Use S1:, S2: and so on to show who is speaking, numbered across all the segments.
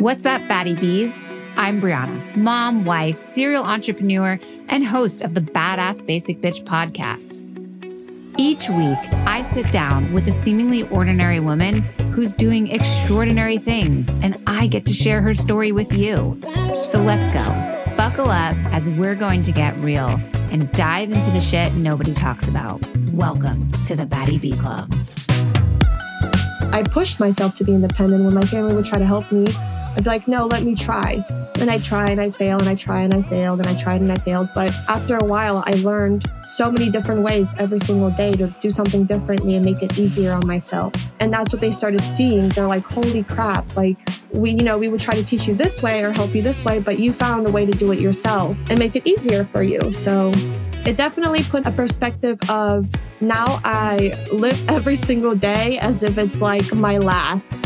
S1: What's up, Batty Bees? I'm Brianna, mom, wife, serial entrepreneur, and host of the Badass Basic Bitch podcast. Each week, I sit down with a seemingly ordinary woman who's doing extraordinary things, and I get to share her story with you. So let's go. Buckle up as we're going to get real and dive into the shit nobody talks about. Welcome to the Batty Bee Club.
S2: I pushed myself to be independent when my family would try to help me. I'd be like, no, let me try. And I try and I fail and I try and I failed and I tried and I failed. But after a while, I learned so many different ways every single day to do something differently and make it easier on myself. And that's what they started seeing. They're like, holy crap, like we, you know, we would try to teach you this way or help you this way, but you found a way to do it yourself and make it easier for you. So it definitely put a perspective of now I live every single day as if it's like my last.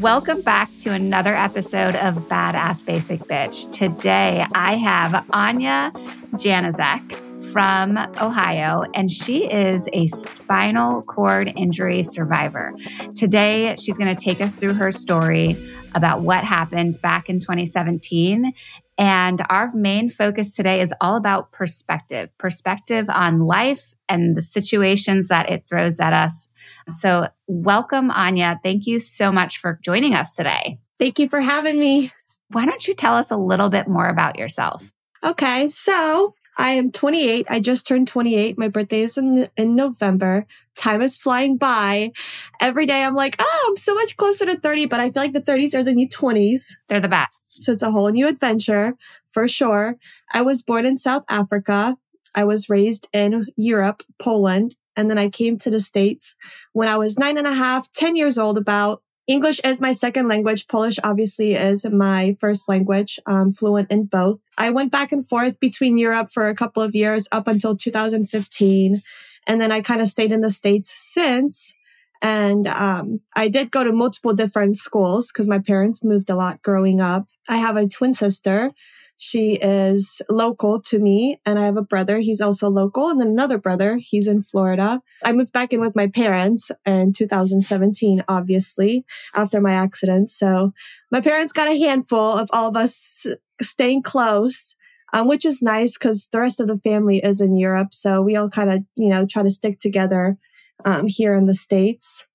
S1: Welcome back to another episode of Badass Basic Bitch. Today I have Ania Janaszek from Ohio, and she is a spinal cord injury survivor. Today, she's going to take us through her story about what happened back in 2017 and our main focus today is all about perspective perspective on life and the situations that it throws at us. So, welcome, Ania. Thank you so much for joining us today.
S2: Thank you for having me.
S1: Why don't you tell us a little bit more about yourself?
S2: Okay, so I am 28. I just turned 28. My birthday is in, in November. Time is flying by. Every day I'm like, oh, I'm so much closer to 30, but I feel like the 30s are the new 20s.
S1: They're the best.
S2: So it's a whole new adventure for sure. I was born in South Africa. I was raised in Europe, Poland. And then I came to the States when I was nine and a half, 10 years old about. English is my second language. Polish obviously is my first language. I'm fluent in both. I went back and forth between Europe for a couple of years up until 2015. And then I kind of stayed in the States since. And um, I did go to multiple different schools because my parents moved a lot growing up. I have a twin sister she is local to me and I have a brother. He's also local and then another brother. He's in Florida. I moved back in with my parents in 2017, obviously after my accident. So my parents got a handful of all of us staying close. Um, which is nice because the rest of the family is in Europe. So we all kind of, you know, try to stick together um, here in the States.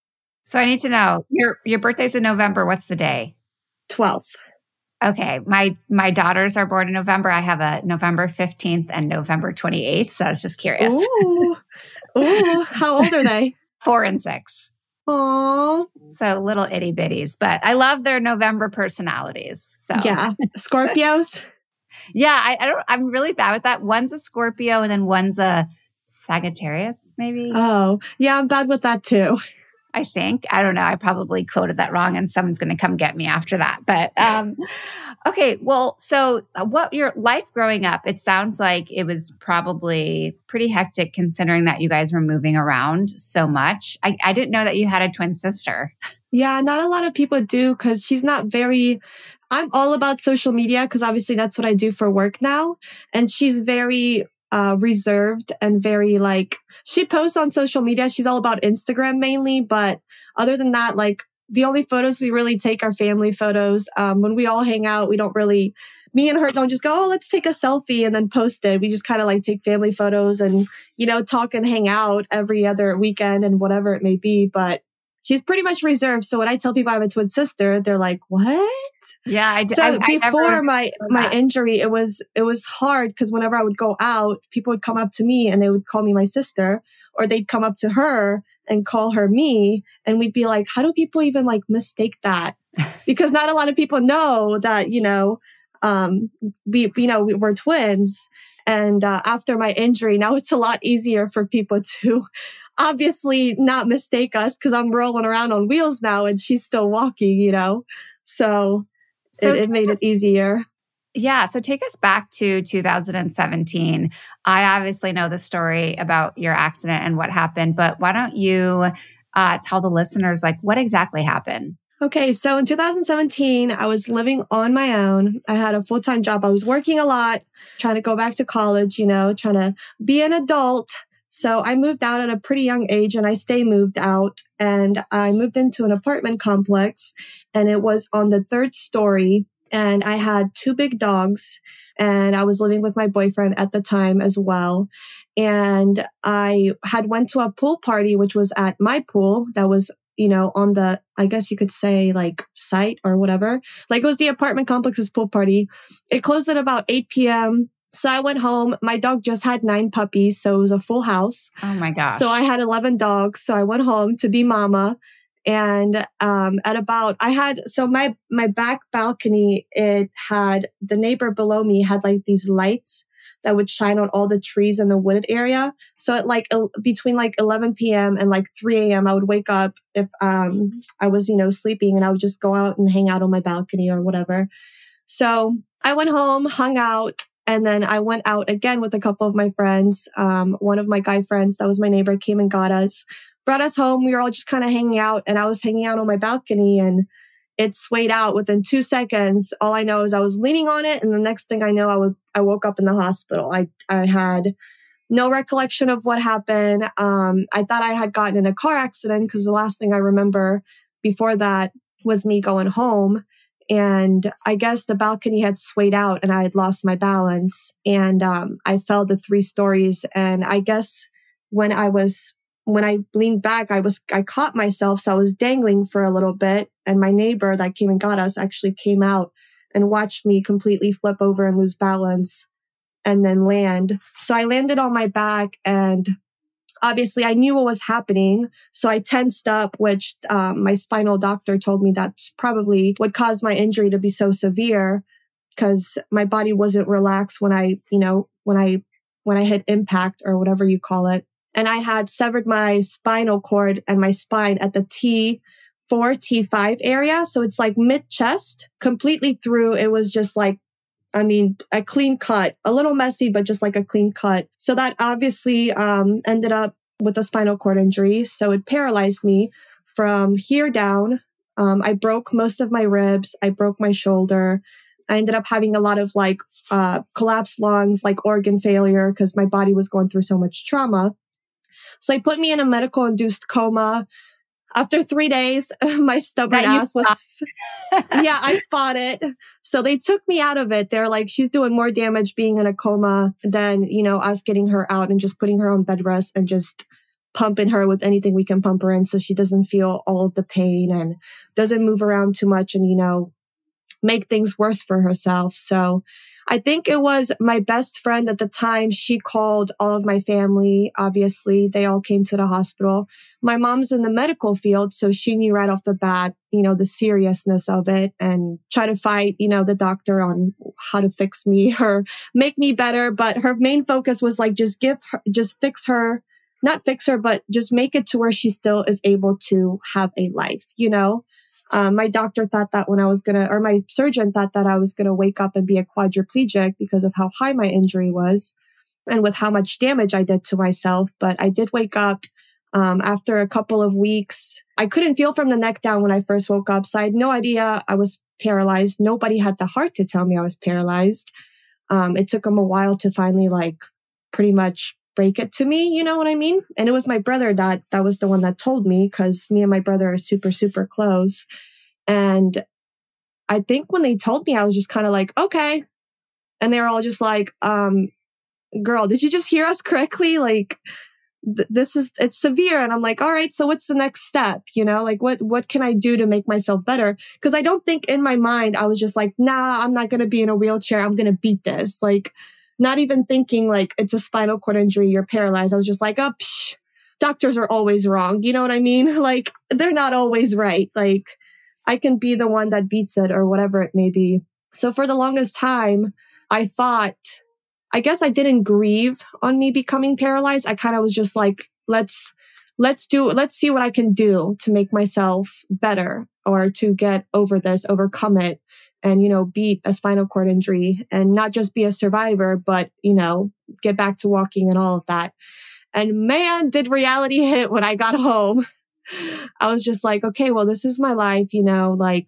S1: So I need to know your your birthday's in November. What's the day?
S2: 12th.
S1: Okay, my my daughters are born in November. I have a November 15th and November 28th, so I was just curious.
S2: Ooh. Ooh, how old are they?
S1: 4 and 6.
S2: Aww.
S1: So little itty bitties, but I love their November personalities. So
S2: Yeah, Scorpios.
S1: yeah, I, I don't I'm really bad with that. One's a Scorpio and then one's a Sagittarius, maybe.
S2: Oh, yeah, I'm bad with that too.
S1: I think. I don't know. I probably quoted that wrong and someone's going to come get me after that. But um, okay, well, so uh, what your life growing up, it sounds like it was probably pretty hectic considering that you guys were moving around so much. I, I didn't know that you had a twin sister.
S2: Yeah, not a lot of people do because she's not very. I'm all about social media because obviously that's what I do for work now. And she's very uh, reserved and very like she posts on social media. She's all about Instagram mainly, but other than that, like the only photos we really take are family photos. Um, when we all hang out, we don't really, me and her don't just go, oh, let's take a selfie and then post it. We just kind of like take family photos and, you know, talk and hang out every other weekend and whatever it may be. But she's pretty much reserved. So when I tell people I have a twin sister, they're like, "What?"
S1: Yeah, I
S2: So
S1: I,
S2: before my my injury, it was it was hard because whenever I would go out, people would come up to me and they would call me my sister, or they'd come up to her and call her me, and we'd be like, "How do people even like mistake that?" because not a lot of people know that you know um, we you know we, we're twins and uh, after my injury now it's a lot easier for people to obviously not mistake us because I'm rolling around on wheels now and she's still walking, you know? So, so it, it made us, it easier.
S1: Yeah. So take us back to 2017. I obviously know the story about your accident and what happened, but why don't you uh, tell the listeners, like, what exactly happened?
S2: Okay, so in 2017, I was living on my own. I had a full time job. I was working a lot, trying to go back to college, you know, trying to be an adult So I moved out at a pretty young age and I stay moved out and I moved into an apartment complex and it was on the third story and I had two big dogs and I was living with my boyfriend at the time as well. And I had went to a pool party, which was at my pool that was you know, on the, I guess you could say like site or whatever. Like it was the apartment complex's pool party. It closed at about 8 p.m. So I went home. My dog just had nine puppies, so it was a full house.
S1: Oh my gosh.
S2: So I had 11 dogs. So I went home to be mama. And um, at about, I had, so my, my back balcony, it had the neighbor below me had like these lights that would shine on all the trees in the wooded area. So at like between like 11 p.m. and like 3 a.m., I would wake up if um, I was, you know, sleeping and I would just go out and hang out on my balcony or whatever. So I went home, hung out, and then I went out again with a couple of my friends. Um, one of my guy friends that was my neighbor came and got us, brought us home. We were all just kind of hanging out and I was hanging out on my balcony and it swayed out within two seconds. All I know is I was leaning on it. And the next thing I know, I woke up in the hospital. I, I had no recollection of what happened. Um, I thought I had gotten in a car accident because the last thing I remember before that was me going home. And I guess the balcony had swayed out and I had lost my balance and, um, I fell to three stories. And I guess when I was when I leaned back, I was, I caught myself. So I was dangling for a little bit. And my neighbor that came and got us actually came out and watched me completely flip over and lose balance and then land. So I landed on my back and obviously I knew what was happening. So I tensed up, which um, my spinal doctor told me that's probably what caused my injury to be so severe because my body wasn't relaxed when I, you know, when I, when I hit impact or whatever you call it and I had severed my spinal cord and my spine at the T4, T5 area. So it's like mid chest, completely through. It was just like, I mean, a clean cut, a little messy, but just like a clean cut. So that obviously um, ended up with a spinal cord injury. So it paralyzed me from here down. Um, I broke most of my ribs. I broke my shoulder. I ended up having a lot of like uh, collapsed lungs, like organ failure, because my body was going through so much trauma. So they put me in a medical induced coma. After three days, my stubborn ass was, yeah, I fought it. So they took me out of it. They're like, she's doing more damage being in a coma than, you know, us getting her out and just putting her on bed rest and just pumping her with anything we can pump her in so she doesn't feel all of the pain and doesn't move around too much and, you know, make things worse for herself. So I think it was my best friend at the time. She called all of my family. Obviously, they all came to the hospital. My mom's in the medical field, so she knew right off the bat, you know, the seriousness of it and try to fight, you know, the doctor on how to fix me or make me better. But her main focus was like, just give her, just fix her, not fix her, but just make it to where she still is able to have a life, you know? Um, my doctor thought that when I was gonna, or my surgeon thought that I was gonna wake up and be a quadriplegic because of how high my injury was and with how much damage I did to myself. But I did wake up um, after a couple of weeks. I couldn't feel from the neck down when I first woke up. So I had no idea I was paralyzed. Nobody had the heart to tell me I was paralyzed. Um, it took them a while to finally like pretty much break it to me, you know what I mean? And it was my brother that that was the one that told me cuz me and my brother are super super close. And I think when they told me I was just kind of like, "Okay." And they were all just like, um girl, did you just hear us correctly? Like th- this is it's severe and I'm like, "All right, so what's the next step?" You know, like what what can I do to make myself better? Cuz I don't think in my mind I was just like, "Nah, I'm not going to be in a wheelchair. I'm going to beat this." Like not even thinking like it's a spinal cord injury, you're paralyzed. I was just like, oh, psh, doctors are always wrong. You know what I mean? Like they're not always right. Like I can be the one that beats it or whatever it may be. So for the longest time, I thought, I guess I didn't grieve on me becoming paralyzed. I kind of was just like, let's, let's do, let's see what I can do to make myself better or to get over this, overcome it and, you know, beat a spinal cord injury and not just be a survivor, but, you know, get back to walking and all of that. And man, did reality hit when I got home. I was just like, okay, well, this is my life, you know, like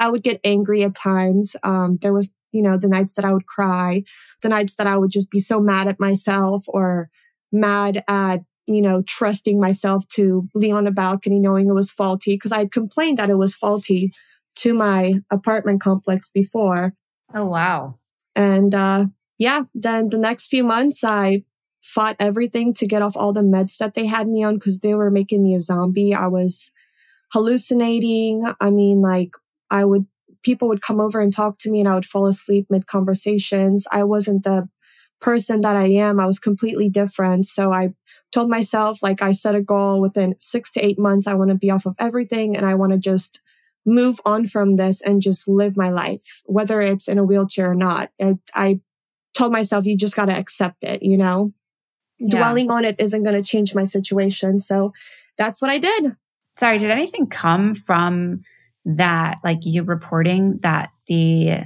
S2: I would get angry at times. Um, there was, you know, the nights that I would cry, the nights that I would just be so mad at myself or mad at, you know, trusting myself to be on a balcony knowing it was faulty because I had complained that it was faulty to my apartment complex before.
S1: Oh, wow.
S2: And uh, yeah, then the next few months, I fought everything to get off all the meds that they had me on because they were making me a zombie. I was hallucinating. I mean, like, I would, people would come over and talk to me and I would fall asleep mid conversations. I wasn't the person that I am. I was completely different. So I told myself, like, I set a goal within six to eight months, I want to be off of everything and I want to just move on from this and just live my life, whether it's in a wheelchair or not. I, I told myself, you just got to accept it, you know? Yeah. Dwelling on it isn't going to change my situation. So that's what I did.
S1: Sorry, did anything come from that, like you reporting that the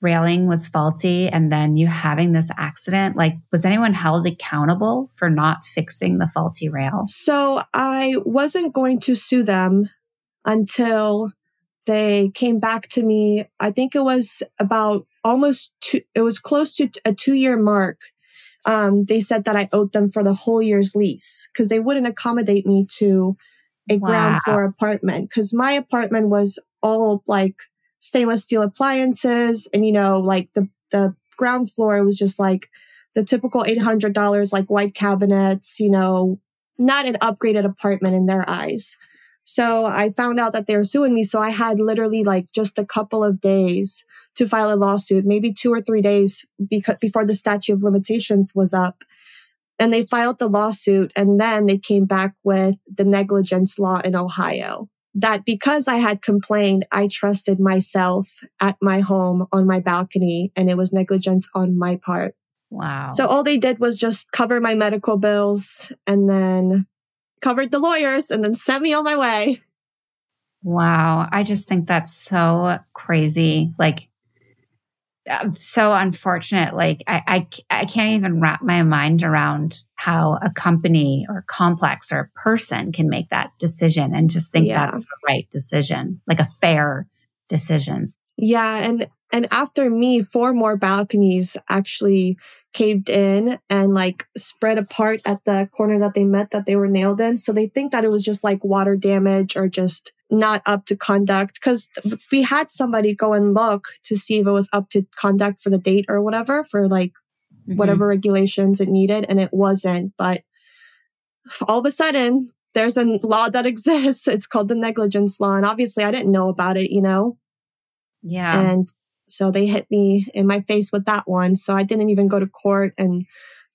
S1: railing was faulty and then you having this accident? Like, was anyone held accountable for not fixing the faulty rail?
S2: So I wasn't going to sue them until they came back to me. I think it was about almost two, it was close to a two year mark. Um, they said that I owed them for the whole year's lease because they wouldn't accommodate me to a wow. ground floor apartment because my apartment was all like stainless steel appliances and, you know, like the, the ground floor was just like the typical $800, like white cabinets, you know, not an upgraded apartment in their eyes. So I found out that they were suing me. So I had literally like just a couple of days to file a lawsuit, maybe two or three days because before the statute of limitations was up. And they filed the lawsuit and then they came back with the negligence law in Ohio that because I had complained, I trusted myself at my home on my balcony and it was negligence on my part.
S1: Wow.
S2: So all they did was just cover my medical bills and then covered the lawyers and then sent me on my way.
S1: Wow. I just think that's so crazy. Like, Uh, so unfortunate. Like, I, I, I can't even wrap my mind around how a company or complex or a person can make that decision and just think yeah. that's the right decision, like a fair decision.
S2: Yeah. And and after me, four more balconies actually caved in and like spread apart at the corner that they met that they were nailed in. So they think that it was just like water damage or just not up to conduct. Cause we had somebody go and look to see if it was up to conduct for the date or whatever for like mm-hmm. whatever regulations it needed. And it wasn't. But all of a sudden, there's a law that exists. It's called the negligence law. And obviously I didn't know about it, you know?
S1: Yeah.
S2: And so they hit me in my face with that one. So I didn't even go to court and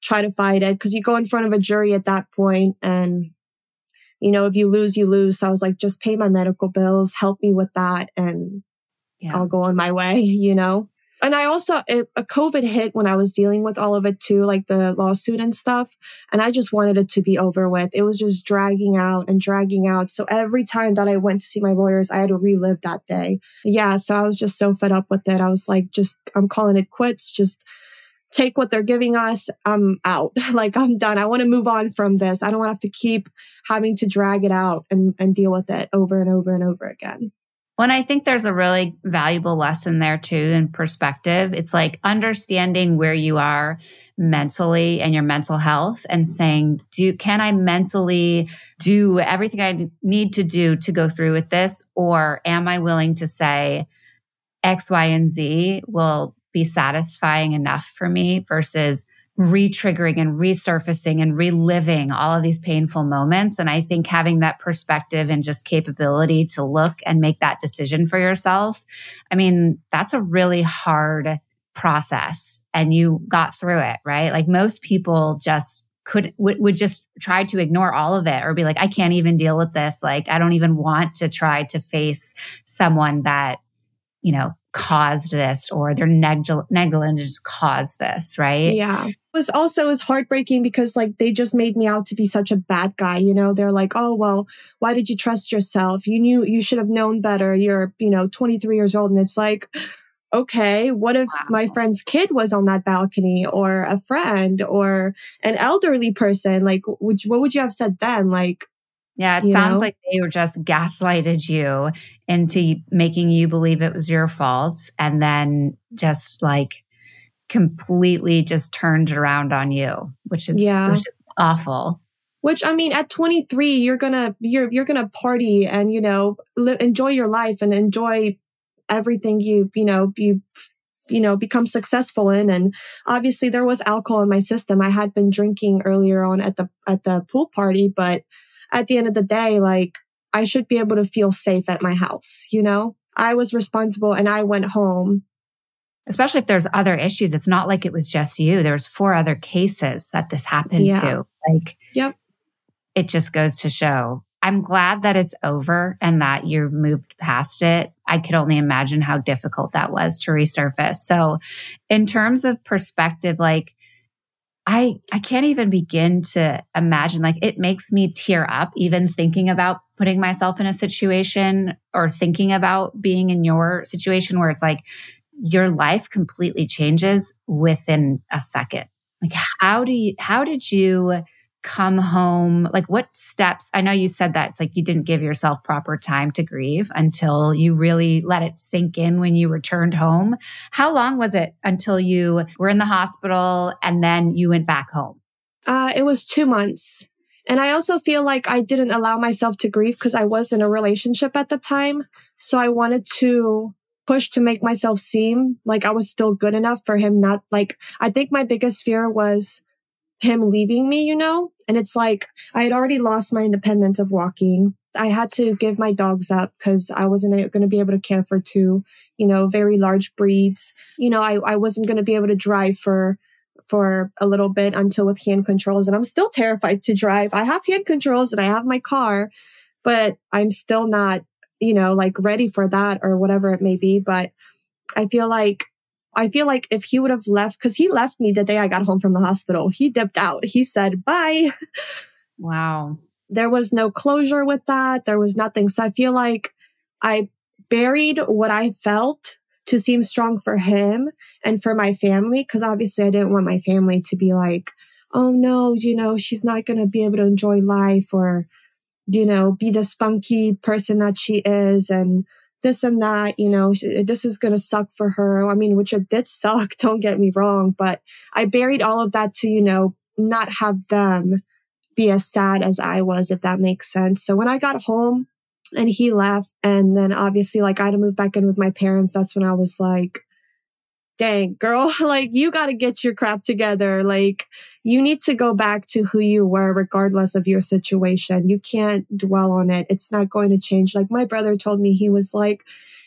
S2: try to fight it because you go in front of a jury at that point and you know if you lose you lose so i was like just pay my medical bills help me with that and yeah. i'll go on my way you know and I also, it, a COVID hit when I was dealing with all of it too, like the lawsuit and stuff. And I just wanted it to be over with. It was just dragging out and dragging out. So every time that I went to see my lawyers, I had to relive that day. Yeah. So I was just so fed up with it. I was like, just, I'm calling it quits. Just take what they're giving us. I'm out. like I'm done. I want to move on from this. I don't want to have to keep having to drag it out and, and deal with it over and over and over again.
S1: When I think there's a really valuable lesson there too in perspective. It's like understanding where you are mentally and your mental health and saying, do can I mentally do everything I need to do to go through with this? Or am I willing to say X, Y, and Z will be satisfying enough for me versus re-triggering and resurfacing and reliving all of these painful moments. And i think having that perspective and just capability to look and make that decision for yourself i mean that's a really hard process and you got through it right? Like most people just could would, would just try to ignore all of it or be like i can't even deal with this. Like i don't even want to try to face someone that you know caused this or their negligence caused this, right?
S2: Yeah. It was also it was heartbreaking because like they just made me out to be such a bad guy, you know. They're like, "Oh, well, why did you trust yourself? You knew you should have known better. You're, you know, 23 years old." And it's like, "Okay, what if wow. my friend's kid was on that balcony or a friend or an elderly person? Like, would, what would you have said then? Like,
S1: yeah, it sounds know? like they were just gaslighted you into making you believe it was your fault and then just like completely just turned around on you, which is,
S2: yeah.
S1: which is awful.
S2: Which I mean, at 23, you're gonna you're you're gonna party and you know li- enjoy your life and enjoy everything you you know you you know become successful in and obviously there was alcohol in my system i had been drinking earlier on at the at the pool party but at the end of the day like i should be able to feel safe at my house you know i was responsible and i went home
S1: especially if there's other issues it's not like it was just you there's four other cases that this happened yeah. to like
S2: yep
S1: it just goes to show I'm glad that it's over and that you've moved past it. I could only imagine how difficult that was to resurface. So, in terms of perspective, like, I, I can't even begin to imagine like it makes me tear up even thinking about putting myself in a situation or thinking about being in your situation where it's like your life completely changes within a second. Like how do you how did you come home? Like, what steps? I know you said that it's like you didn't give yourself proper time to grieve until you really let it sink in when you returned home. How long was it until you were in the hospital and then you went back home?
S2: Uh, it was two months. And I also feel like I didn't allow myself to grieve because I was in a relationship at the time. So I wanted to push to make myself seem like I was still good enough for him not like I think my biggest fear was him leaving me, you know? And it's like I had already lost my independence of walking. I had to give my dogs up because I wasn't going to be able to care for two, you know, very large breeds. You know, I, I wasn't going to be able to drive for for a little bit until with hand controls. And I'm still terrified to drive. I have hand controls and I have my car, but I'm still not, you know, like ready for that or whatever it may be. But I feel like I feel like if he would have left, because he left me the day I got home from the hospital, he dipped out. He said, bye.
S1: Wow.
S2: There was no closure with that. There was nothing. So I feel like I buried what I felt to seem strong for him and for my family. Cause obviously I didn't want my family to be like, oh no, you know, she's not going to be able to enjoy life or, you know, be the spunky person that she is. And this and that, you know, uh, this is going to suck for her. I mean, which it did suck, don't get me wrong, but I buried all of that to, you know, not have them be as sad as I was, if that makes sense. So when I got home and he left, and then obviously, like, I had to move back in with my parents, that's when I was like, dang, girl, like you got to get your crap together. Like you need to go back to who you were, regardless of your situation. You can't dwell on it. It's not going to change. Like my brother told me, he was like,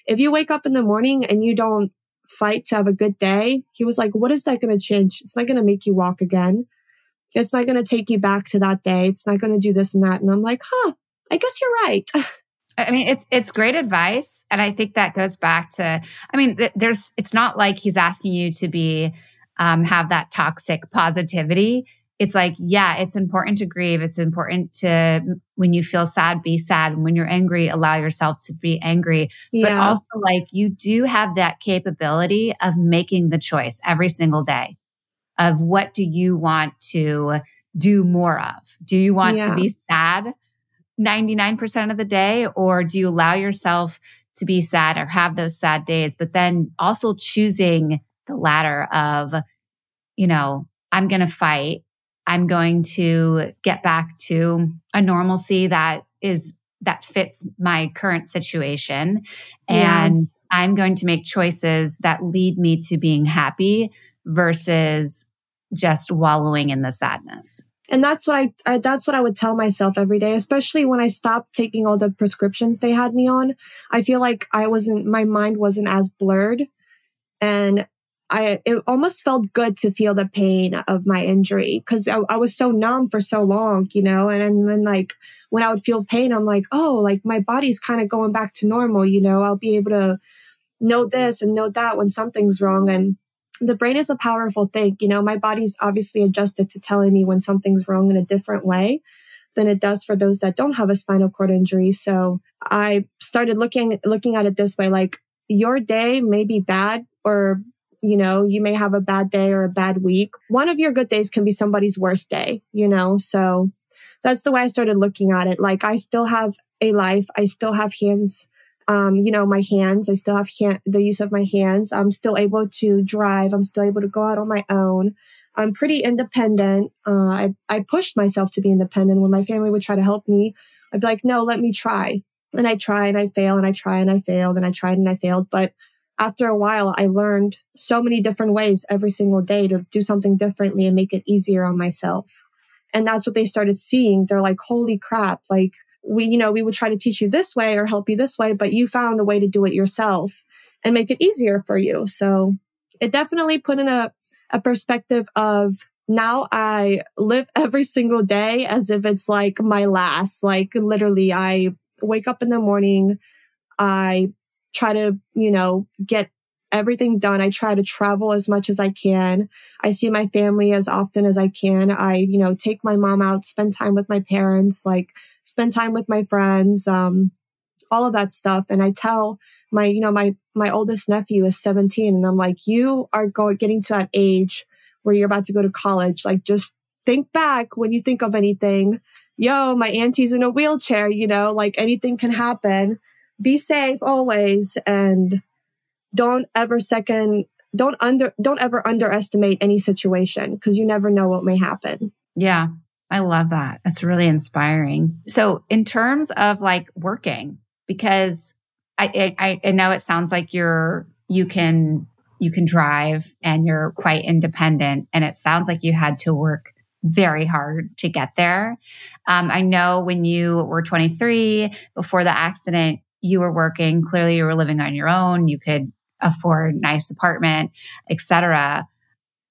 S2: if you wake up in the morning and you don't fight to have a good day, he was like, what is that going to change? It's not going to make you walk again. It's not going to take you back to that day. It's not going to do this and that. And I'm like, huh, I guess you're right.
S1: I mean, it's it's great advice, and I think that goes back to. I mean, th- there's. It's not like he's asking you to be um, have that toxic positivity. It's like, yeah, it's important to grieve. It's important to when you feel sad, be sad. And when you're angry, allow yourself to be angry. Yeah. But also, like, you do have that capability of making the choice every single day of what do you want to do more of. Do you want yeah. to be sad? 99% of the day? Or do you allow yourself to be sad or have those sad days, but then also choosing the latter of, you know, I'm going to fight. I'm going to get back to a normalcy that is that fits my current situation. Yeah. And I'm going to make choices that lead me to being happy versus just wallowing in the sadness
S2: and that's what I, I, that's what I would tell myself every day, especially when I stopped taking all the prescriptions they had me on. I feel like I wasn't my mind wasn't as blurred and I it almost felt good to feel the pain of my injury because I, I, was so numb for so long, you know. And, and then like when I would feel pain, I'm like, oh, like my body's kind of going back to normal, you know. I'll be able to know this and know that when something's wrong. And the brain is a powerful thing. You know, my body's obviously adjusted to telling me when something's wrong in a different way than it does for those that don't have a spinal cord injury. So I started looking looking at it this way like your day may be bad or you know, you may have a bad day or a bad week. One of your good days can be somebody's worst day, you know? So that's the way I started looking at it. Like I still have a life. I still have hands um, you know, my hands. I still have hand, the use of my hands. I'm still able to drive. I'm still able to go out on my own. I'm pretty independent. Uh, I, I pushed myself to be independent. When my family would try to help me, I'd be like, no, let me try. And I try and I fail and I try and I failed and I tried and I failed. But after a while, I learned so many different ways every single day to do something differently and make it easier on myself. And that's what they started seeing. They're like, holy crap. Like we, you know, we would try to teach you this way or help you this way, but you found a way to do it yourself and make it easier for you. So it definitely put in a, a perspective of now I live every single day as if it's like my last. Like literally, I wake up in the morning. I try to, you know, get everything done. I try to travel as much as I can. I see my family as often as I can. I, you know, take my mom out, spend time with my parents, like spend time with my friends, um, all of that stuff. And I tell my, you know, my, my oldest nephew is 17 and I'm like, you are going, getting to that age where you're about to go to college. Like just think back when you think of anything. Yo, my auntie's in a wheelchair, you know, like anything can happen. Be safe always. And don't ever second don't under don't ever underestimate any situation because you never know what may happen.
S1: Yeah. I love that. That's really inspiring. So, in terms of like working, because I, I, I know it sounds like you're you can you can drive and you're quite independent, and it sounds like you had to work very hard to get there. Um, I know when you were 23 before the accident, you were working. Clearly, you were living on your own. You could afford nice apartment, etc.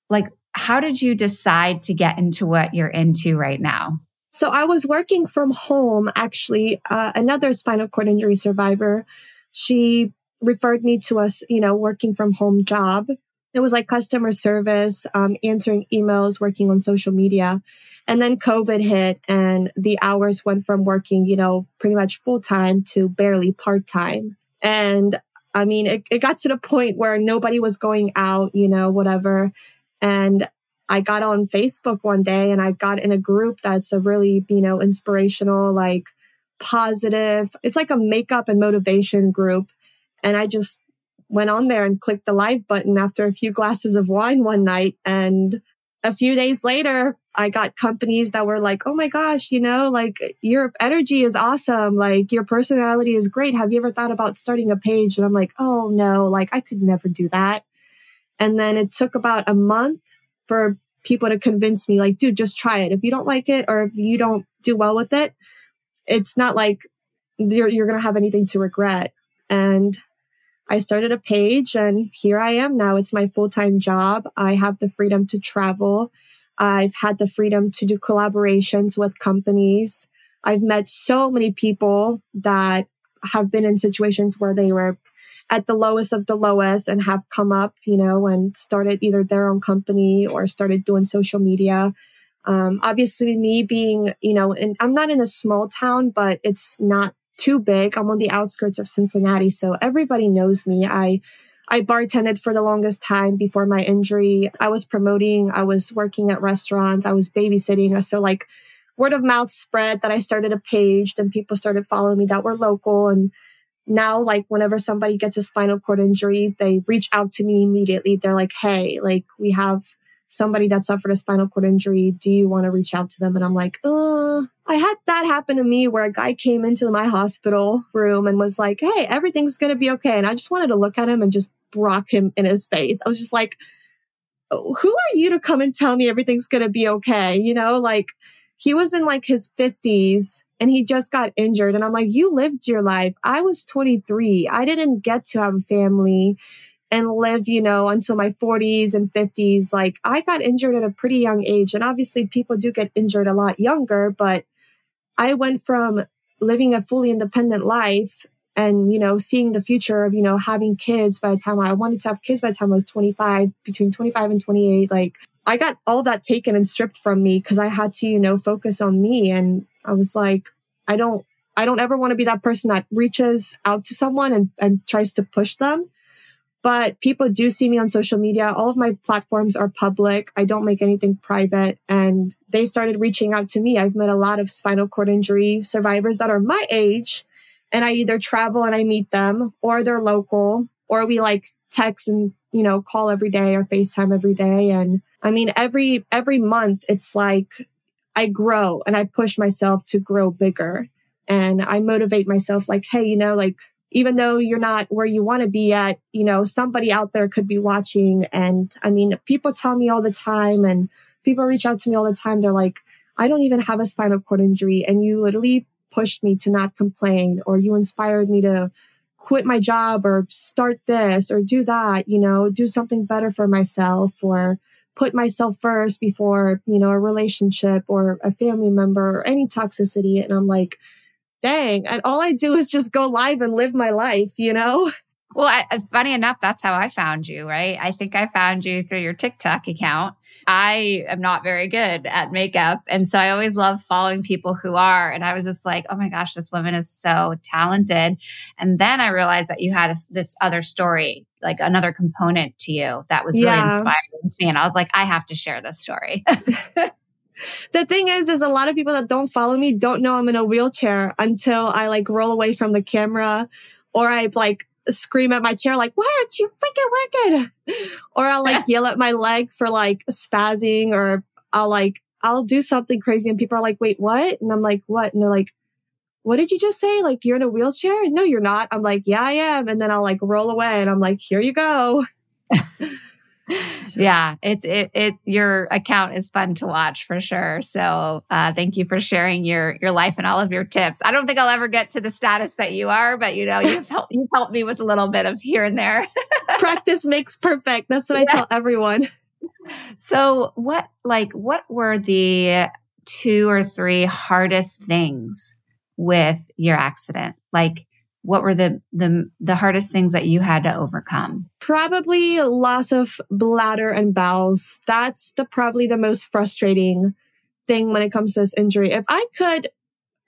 S1: Like, how did you decide to get into what you're into right now?
S2: So I was working from home. Actually, uh, another spinal cord injury survivor, she referred me to us, you know, working from home job. It was like customer service, um, answering emails, working on social media. And then COVID hit and the hours went from working, you know, pretty much full time to barely part time. And I mean, it, it got to the point where nobody was going out, you know, whatever. And I got on Facebook one day and I got in a group that's a really, you know, inspirational, like positive. It's like a makeup and motivation group. And I just went on there and clicked the live button after a few glasses of wine one night. And a few days later, I got companies that were like, oh my gosh, you know, like your energy is awesome. Like your personality is great. Have you ever thought about starting a page? And I'm like, oh no, like I could never do that. And then it took about a month for people to convince me, like, dude, just try it. If you don't like it or if you don't do well with it, it's not like you're, you're going to have anything to regret. And I started a page and here I am now. It's my full time job. I have the freedom to travel. I've had the freedom to do collaborations with companies. I've met so many people that have been in situations where they were at the lowest of the lowest and have come up, you know, and started either their own company or started doing social media. Um, obviously, me being, you know, and I'm not in a small town, but it's not too big. I'm on the outskirts of Cincinnati, so everybody knows me. I I bartended for the longest time before my injury. I was promoting, I was working at restaurants, I was babysitting. So like word of mouth spread that I started a page and people started following me that were local and now like whenever somebody gets a spinal cord injury, they reach out to me immediately. They're like, "Hey, like we have somebody that suffered a spinal cord injury. Do you want to reach out to them? And I'm like, uh, I had that happen to me where a guy came into my hospital room and was like, Hey, everything's going to be okay. And I just wanted to look at him and just rock him in his face. I was just like, oh, who are you to come and tell me everything's going to be okay? You know, like he was in like his 50s and he just got injured. And I'm like, you lived your life. I was 23. I didn't get to have a family and live, you know, until my 40s and 50s. Like I got injured at a pretty young age. And obviously people do get injured a lot younger, but I went from living a fully independent life and, you know, seeing the future of, you know, having kids by the time I wanted to have kids by the time I was 25, between 25 and 28. Like I got all that taken and stripped from me because I had to, you know, focus on me. And I was like, I don't, I don't ever want to be that person that reaches out to someone and, and tries to push them but people do see me on social media. All of my platforms are public. I don't make anything private. And they started reaching out to me. I've met a lot of spinal cord injury survivors that are my age. And I either travel and I meet them or they're local or we like text and, you know, call every day or FaceTime every day. And I mean, every, every month it's like I grow and I push myself to grow bigger and I motivate myself like, Hey, you know, like even though you're not where you want to be at, you know, somebody out there could be watching. And I mean, people tell me all the time and people reach out to me all the time. They're like, I don't even have a spinal cord injury. And you literally pushed me to not complain or you inspired me to quit my job or start this or do that, you know, do something better for myself or put myself first before, you know, a relationship or a family member or any toxicity. And I'm like, dang, and all I do is just go live and live my life, you know?
S1: Well, I, uh, funny enough, that's how I found you, right? I think I found you through your TikTok account. I am not very good at makeup. And so I always love following people who are. And I was just like, oh my gosh, this woman is so talented. And then I realized that you had a, this other story, like another component to you that was really yeah. inspiring to me. And I was like, I have to share this story.
S2: the thing is, is a lot of people that don't follow me don't know I'm in a wheelchair until I like roll away from the camera or I like scream at my chair like, why aren't you freaking working? Or I'll like yell at my leg for like spazzing or I'll like, I'll do something crazy and people are like, wait, what? And I'm like, what? And they're like, what did you just say? Like, you're in a wheelchair? No, you're not. I'm like, yeah, I am. And then I'll like roll away and I'm like, here you go.
S1: yeah, it's it it your account is fun to watch for sure. So uh, thank you for sharing your your life and all of your tips. I don't think I'll ever get to the status that you are, but you know you've helped you've helped me with a little bit of here and there.
S2: Practice makes perfect. That's what yeah. I tell everyone.
S1: So what like what were the two or three hardest things with your accident? Like what were the the the hardest things that you had to overcome?
S2: Probably loss of bladder and bowels. That's the probably the most frustrating thing when it comes to this injury. If i could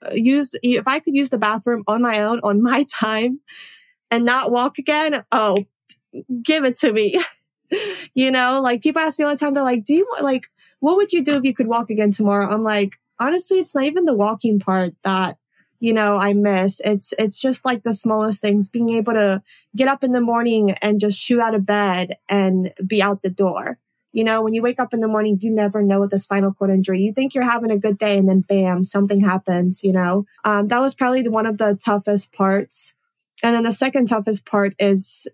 S2: uh, use if i could use the bathroom on my own on my time and not walk again oh give it to me. You know like people ask me all the time they're like do you like what would you do if you could walk again tomorrow? I'm like honestly it's not even the walking part that you know, I miss. It's, it's just like the smallest things, being able to get up in the morning and just shoot out of bed and be out the door. You know, when you wake up in the morning, you never know with a spinal cord injury. You think you're having a good day and then bam, something happens, you know? Um, that was probably the, one of the toughest parts. And then the second toughest part is,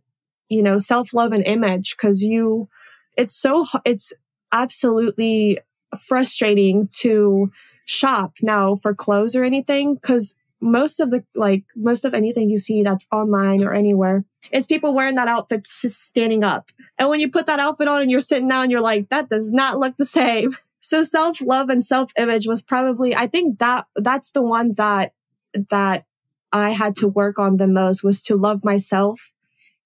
S2: you know, self love and image because you, it's so, it's absolutely frustrating to shop now for clothes or anything because most of the like most of anything you see that's online or anywhere it's people wearing that outfit standing up. And when you put that outfit on and you're sitting down you're like that does not look the same. So self love and self image was probably i think that that's the one that that i had to work on the most was to love myself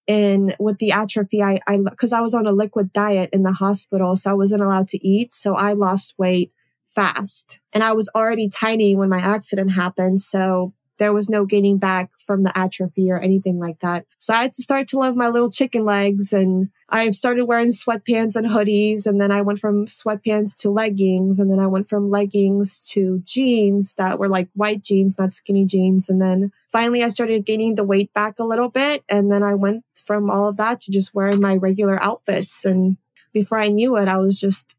S2: and with the atrophy i i because i was on a liquid diet in the hospital so i wasn't allowed to eat so i lost weight fast. And I was already tiny when my accident happened. So there was no gaining back from the atrophy or anything like that. So I had to start to love my little chicken legs and I started wearing sweatpants and hoodies. And then I went from sweatpants to leggings. And then I went from leggings to jeans that were like white jeans, not skinny jeans. And then finally I started gaining the weight back a little bit. And then I went from all of that to just wearing my regular outfits. And before I knew it, I was just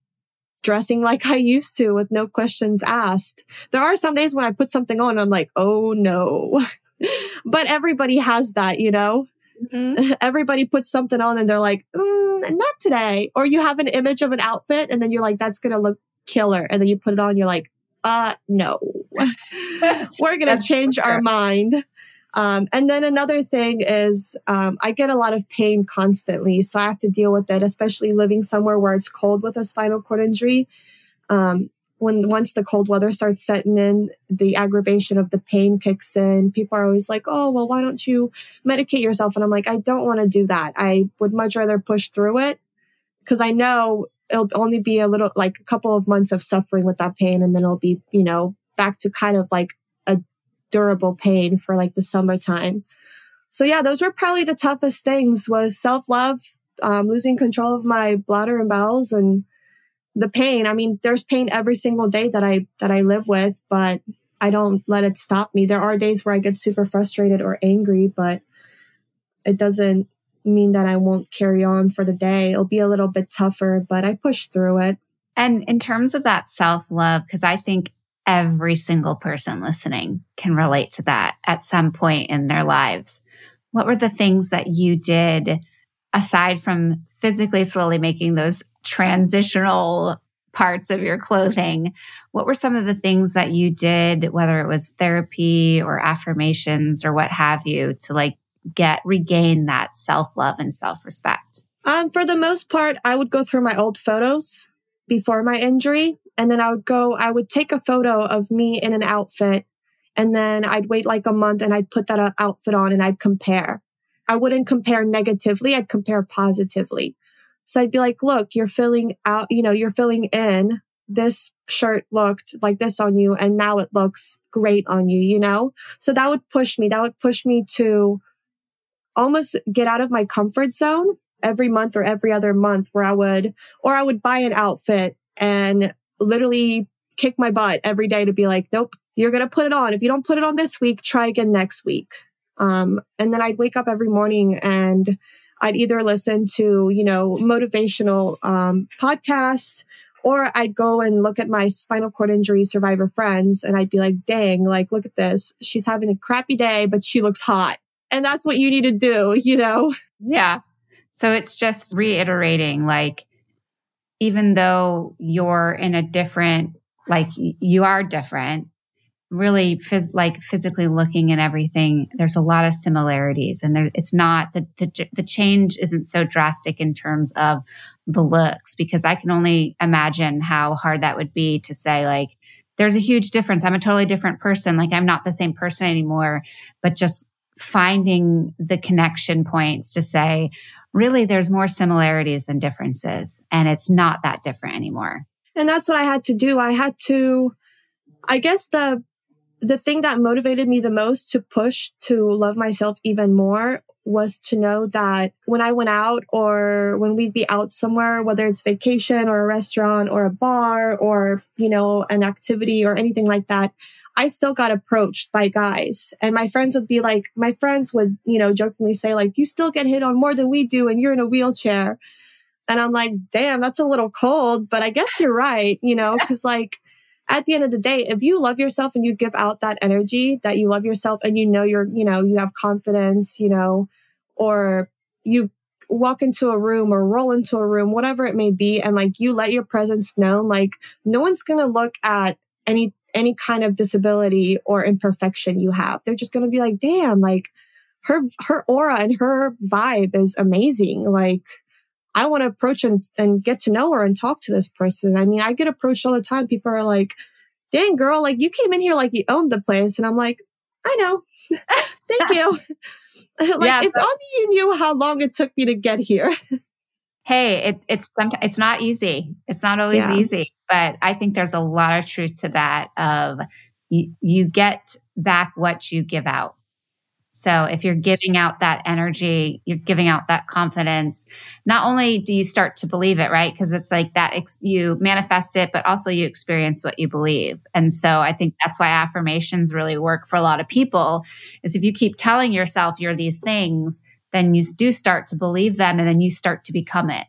S2: dressing like I used to with no questions asked. There are some days when I put something on, I'm like, oh no. but everybody has that, you know? Mm-hmm. Everybody puts something on and they're like, mm, not today. Or you have an image of an outfit and then you're like, that's going to look killer. And then you put it on, you're like, uh, no, we're going to change our mind. Um, and then another thing is um, I get a lot of pain constantly, so I have to deal with it, especially living somewhere where it's cold with a spinal cord injury. Um, when once the cold weather starts setting in, the aggravation of the pain kicks in. People are always like, "Oh, well, why don't you medicate yourself?" And I'm like, I don't want to do that. I would much rather push through it because I know it'll only be a little, like a couple of months of suffering with that pain, and then it'll be, you know, back to kind of like durable pain for like the summertime. So yeah, those were probably the toughest things was self-love, um, losing control of my bladder and bowels and the pain. I mean, there's pain every single day that I, that I live with, but I don't let it stop me. There are days where I get super frustrated or angry, but it doesn't, mean that I won't carry on for the day. It'll be a little bit tougher, but I push through it.
S1: And in terms of that self love, because I think every single person listening can relate to that at some point in their lives. What were the things that you did aside from physically slowly making those transitional parts of your clothing? What were some of the things that you did, whether it was therapy or affirmations or what have you, to like get regain that self love and self respect?
S2: Um, for the most part, I would go through my old photos before my injury. And then I would go, I would take a photo of me in an outfit. And then I'd wait like a month and I'd put that uh, outfit on and I'd compare. I wouldn't compare negatively. I'd compare positively. So I'd be like, look, you're filling out, you know, you're filling in. This shirt looked like this on you and now it looks great on you, you know? So that would push me. That would push me to almost get out of my comfort zone every month or every other month where I would, or I would buy an outfit and literally kick my butt every day to be like, nope, you're going to put it on. If you don't put it on this week, try again next week. Um, and then I'd wake up every morning and I'd either listen to, you know, motivational um, podcasts or I'd go and look at my spinal cord injury survivor friends and I'd be like, dang, like, look at this. She's having a crappy day, but she looks hot. And that's what you need to do, you know?
S1: Yeah. So it's just reiterating like, even though you're in a different, like you are different, really phys- like physically looking at everything, there's a lot of similarities. And there, it's not the, the, the change isn't so drastic in terms of the looks, because I can only imagine how hard that would be to say, like, there's a huge difference. I'm a totally different person. Like, I'm not the same person anymore, but just finding the connection points to say, really there's more similarities than differences and it's not that different anymore.
S2: And that's what I had to do. I had to, I guess the, the thing that motivated me the most to push to love myself even more was to know that when I went out or when we'd be out somewhere, whether it's vacation or a restaurant or a bar or, you know, an activity or anything like that, I still got approached by guys and my friends would be like, my friends would, you know, jokingly say like, you still get hit on more than we do and you're in a wheelchair. And I'm like, damn, that's a little cold, but I guess you're right, you know, cause like at the end of the day, if you love yourself and you give out that energy that you love yourself and you know you're, you know, you have confidence, you know, or you walk into a room or roll into a room, whatever it may be, and like you let your presence known, like no one's gonna look at any any kind of disability or imperfection you have. They're just going to be like, damn, like her, her aura and her vibe is amazing. Like, I want to approach and, and get to know her and talk to this person. I mean, I get approached all the time. People are like, dang girl, like you came in here like you owned the place. And I'm like, I know. Thank you. like yeah, if so- only you knew how long it took me to get here.
S1: hey, it, it's sometimes it's not easy. It's not always yeah. easy, but I think there's a lot of truth to that. Of you, you get back what you give out. So if you're giving out that energy, you're giving out that confidence. Not only do you start to believe it, right? Because it's like that ex- you manifest it, but also you experience what you believe. And so I think that's why affirmations really work for a lot of people. Is if you keep telling yourself you're these things, then you do start to believe them and then you start to become it.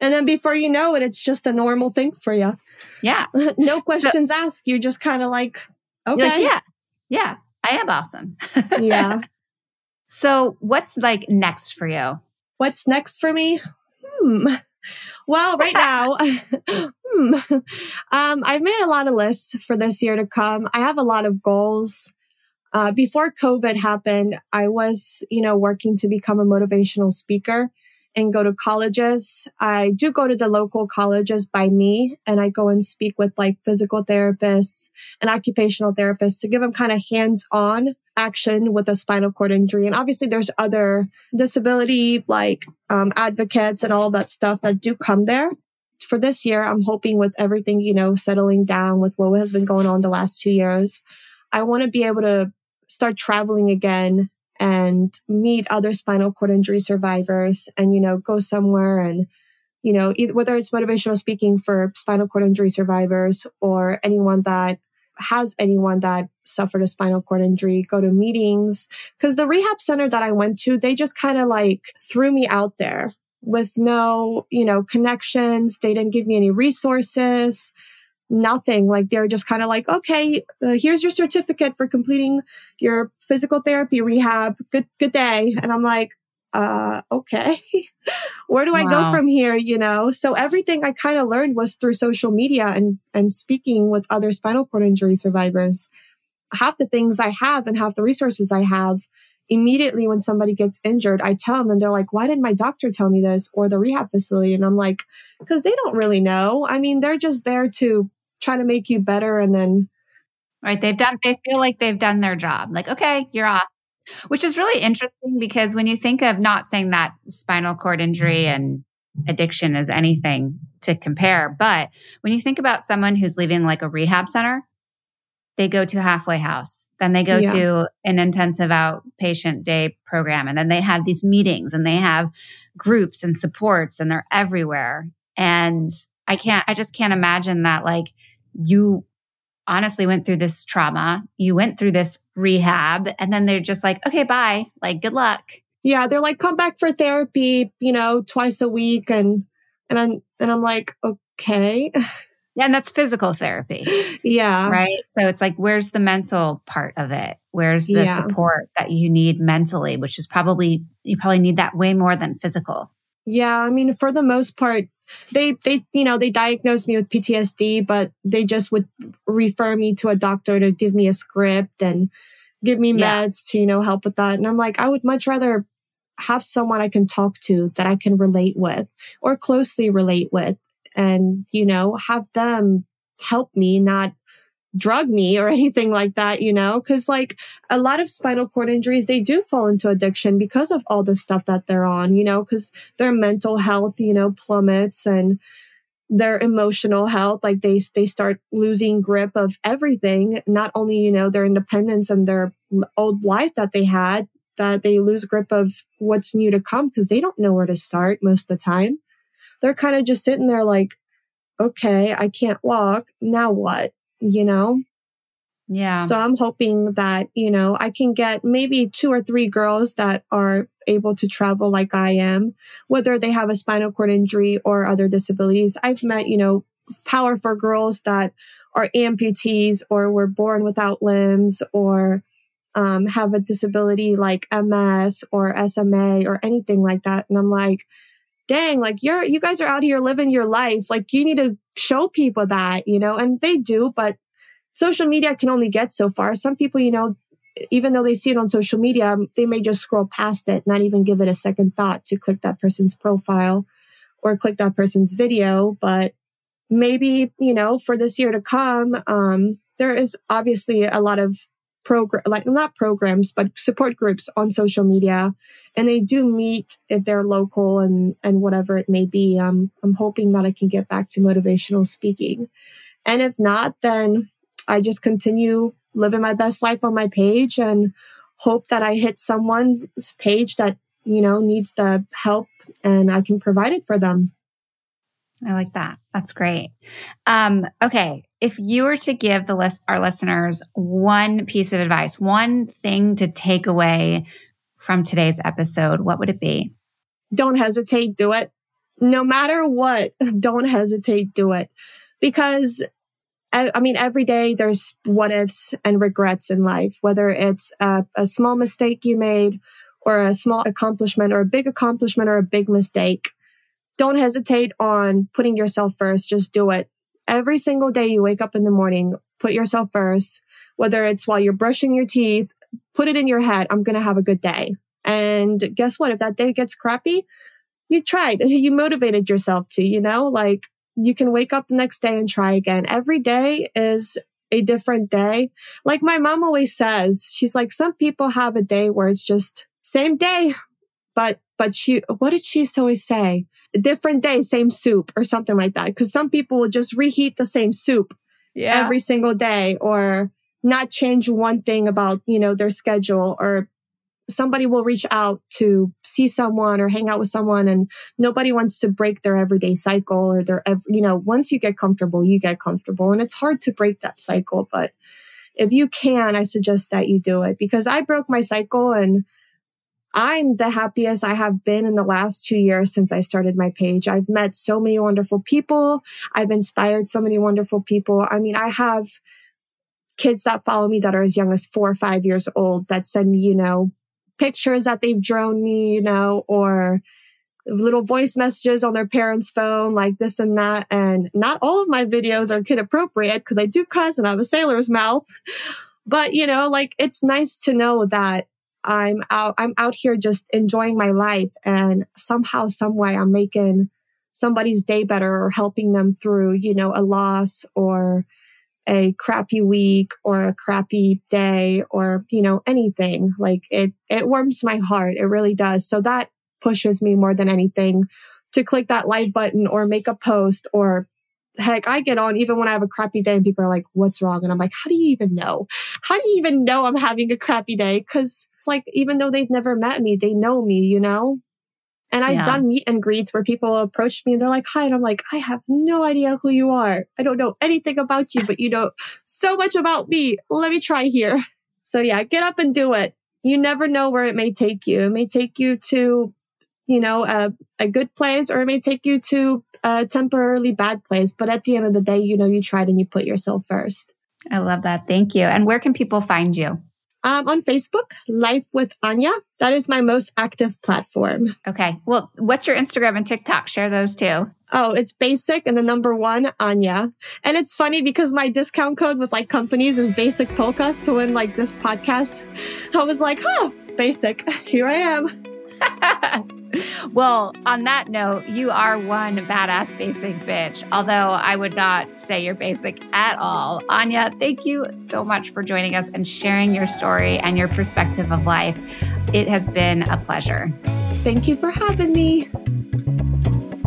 S2: And then before you know it, it's just a normal thing for you.
S1: Yeah.
S2: no questions so, asked. You're just kind of like, okay. Like,
S1: yeah. Yeah. I am awesome.
S2: yeah.
S1: So what's like next for you?
S2: What's next for me? Hmm. Well, right now, hmm, um, I've made a lot of lists for this year to come. I have a lot of goals. Uh, before COVID happened, I was, you know, working to become a motivational speaker and go to colleges. I do go to the local colleges by me and I go and speak with like physical therapists and occupational therapists to give them kind of hands on action with a spinal cord injury. And obviously there's other disability like um, advocates and all that stuff that do come there. For this year, I'm hoping with everything, you know, settling down with what has been going on the last two years, I want to be able to start traveling again and meet other spinal cord injury survivors and, you know, go somewhere and, you know, whether it's motivational speaking for spinal cord injury survivors or anyone that has anyone that suffered a spinal cord injury go to meetings. Cause the rehab center that I went to, they just kind of like threw me out there with no, you know, connections. They didn't give me any resources, nothing. Like they're just kind of like, okay, uh, here's your certificate for completing your physical therapy rehab. Good, good day. And I'm like, uh, okay, where do I go from here? You know, so everything I kind of learned was through social media and, and speaking with other spinal cord injury survivors. Half the things I have and half the resources I have immediately when somebody gets injured, I tell them and they're like, why didn't my doctor tell me this or the rehab facility? And I'm like, because they don't really know. I mean, they're just there to try to make you better and then.
S1: Right. They've done, they feel like they've done their job. Like, okay, you're off. Which is really interesting because when you think of not saying that spinal cord injury mm-hmm. and addiction is anything to compare, but when you think about someone who's leaving like a rehab center, they go to a halfway house, then they go yeah. to an intensive outpatient day program, and then they have these meetings and they have groups and supports and they're everywhere. And I can't, I just can't imagine that like you honestly went through this trauma, you went through this rehab, and then they're just like, okay, bye. Like, good luck.
S2: Yeah, they're like, come back for therapy, you know, twice a week. And and I'm and I'm like, okay.
S1: Yeah, and that's physical therapy.
S2: Yeah.
S1: Right. So it's like, where's the mental part of it? Where's the yeah. support that you need mentally, which is probably, you probably need that way more than physical.
S2: Yeah. I mean, for the most part, they they you know they diagnosed me with PTSD, but they just would refer me to a doctor to give me a script and give me meds yeah. to you know help with that. And I'm like, I would much rather have someone I can talk to that I can relate with or closely relate with, and you know have them help me, not drug me or anything like that, you know, because like a lot of spinal cord injuries, they do fall into addiction because of all the stuff that they're on, you know, because their mental health, you know, plummets and their emotional health, like they, they start losing grip of everything, not only, you know, their independence and their old life that they had, that they lose grip of what's new to come because they don't know where to start most of the time. They're kind of just sitting there like, okay, I can't walk. Now what? You know?
S1: Yeah.
S2: So I'm hoping that, you know, I can get maybe two or three girls that are able to travel like I am, whether they have a spinal cord injury or other disabilities. I've met, you know, powerful girls that are amputees or were born without limbs or um, have a disability like MS or SMA or anything like that. And I'm like, dang, like you're, you guys are out here living your life. Like you need to show people that, you know, and they do, but social media can only get so far. Some people, you know, even though they see it on social media, they may just scroll past it, not even give it a second thought to click that person's profile or click that person's video. But maybe, you know, for this year to come, um, there is obviously a lot of program, like not programs, but support groups on social media. And they do meet if they're local and, and whatever it may be. Um, I'm hoping that I can get back to motivational speaking. And if not, then I just continue living my best life on my page and hope that I hit someone's page that, you know, needs the help and I can provide it for them.
S1: I like that. That's great. Um, okay. If you were to give the list, our listeners one piece of advice, one thing to take away from today's episode, what would it be?
S2: Don't hesitate, do it. No matter what, don't hesitate, do it. Because I, mean, every day there's what ifs and regrets in life, whether it's a, a small mistake you made or a small accomplishment or a big accomplishment or a big mistake don't hesitate on putting yourself first. Just do it. Every single day you wake up in the morning, put yourself first, whether it's while you're brushing your teeth, put it in your head. I'm going to have a good day. And guess what? If that day gets crappy, you tried, you motivated yourself to, you know, like you can wake up the next day and try again. Every day is a different day. Like my mom always says, she's like, some people have a day where it's just same day, but, but she, what did she always say? Different day, same soup or something like that. Cause some people will just reheat the same soup yeah. every single day or not change one thing about, you know, their schedule or somebody will reach out to see someone or hang out with someone and nobody wants to break their everyday cycle or their you know once you get comfortable you get comfortable and it's hard to break that cycle but if you can i suggest that you do it because i broke my cycle and i'm the happiest i have been in the last 2 years since i started my page i've met so many wonderful people i've inspired so many wonderful people i mean i have kids that follow me that are as young as 4 or 5 years old that send me you know pictures that they've drawn me, you know, or little voice messages on their parents' phone, like this and that. And not all of my videos are kid appropriate because I do cuss and I have a sailor's mouth. But, you know, like it's nice to know that I'm out, I'm out here just enjoying my life and somehow, some way I'm making somebody's day better or helping them through, you know, a loss or a crappy week or a crappy day or, you know, anything. Like it, it warms my heart. It really does. So that pushes me more than anything to click that like button or make a post or heck, I get on even when I have a crappy day and people are like, what's wrong? And I'm like, how do you even know? How do you even know I'm having a crappy day? Cause like, even though they've never met me, they know me, you know? And I've yeah. done meet and greets where people approach me and they're like, hi. And I'm like, I have no idea who you are. I don't know anything about you, but you know so much about me. Let me try here. So yeah, get up and do it. You never know where it may take you. It may take you to, you know, a, a good place or it may take you to a temporarily bad place. But at the end of the day, you know, you tried and you put yourself first.
S1: I love that. Thank you. And where can people find you?
S2: Um, on Facebook, Life with Ania. That is my most active platform.
S1: Okay. Well, what's your Instagram and TikTok? Share those too.
S2: Oh, it's basic and the number one, Ania. And it's funny because my discount code with like companies is basic polka. So in like this podcast, I was like, huh, basic. Here I am.
S1: well, on that note, you are one badass basic bitch, although I would not say you're basic at all. Ania, thank you so much for joining us and sharing your story and your perspective of life. It has been a pleasure.
S2: Thank you for having me.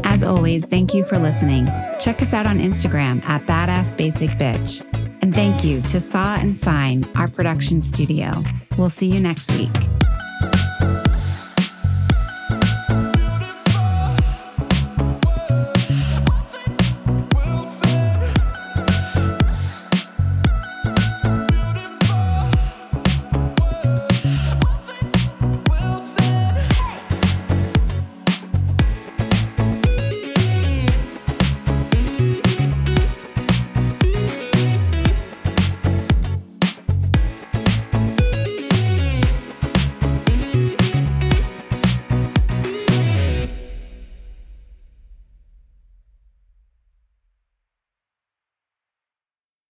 S1: As always, thank you for listening. Check us out on Instagram at Badass Basic Bitch. And thank you to Saw and Sign, our production studio. We'll see you next week.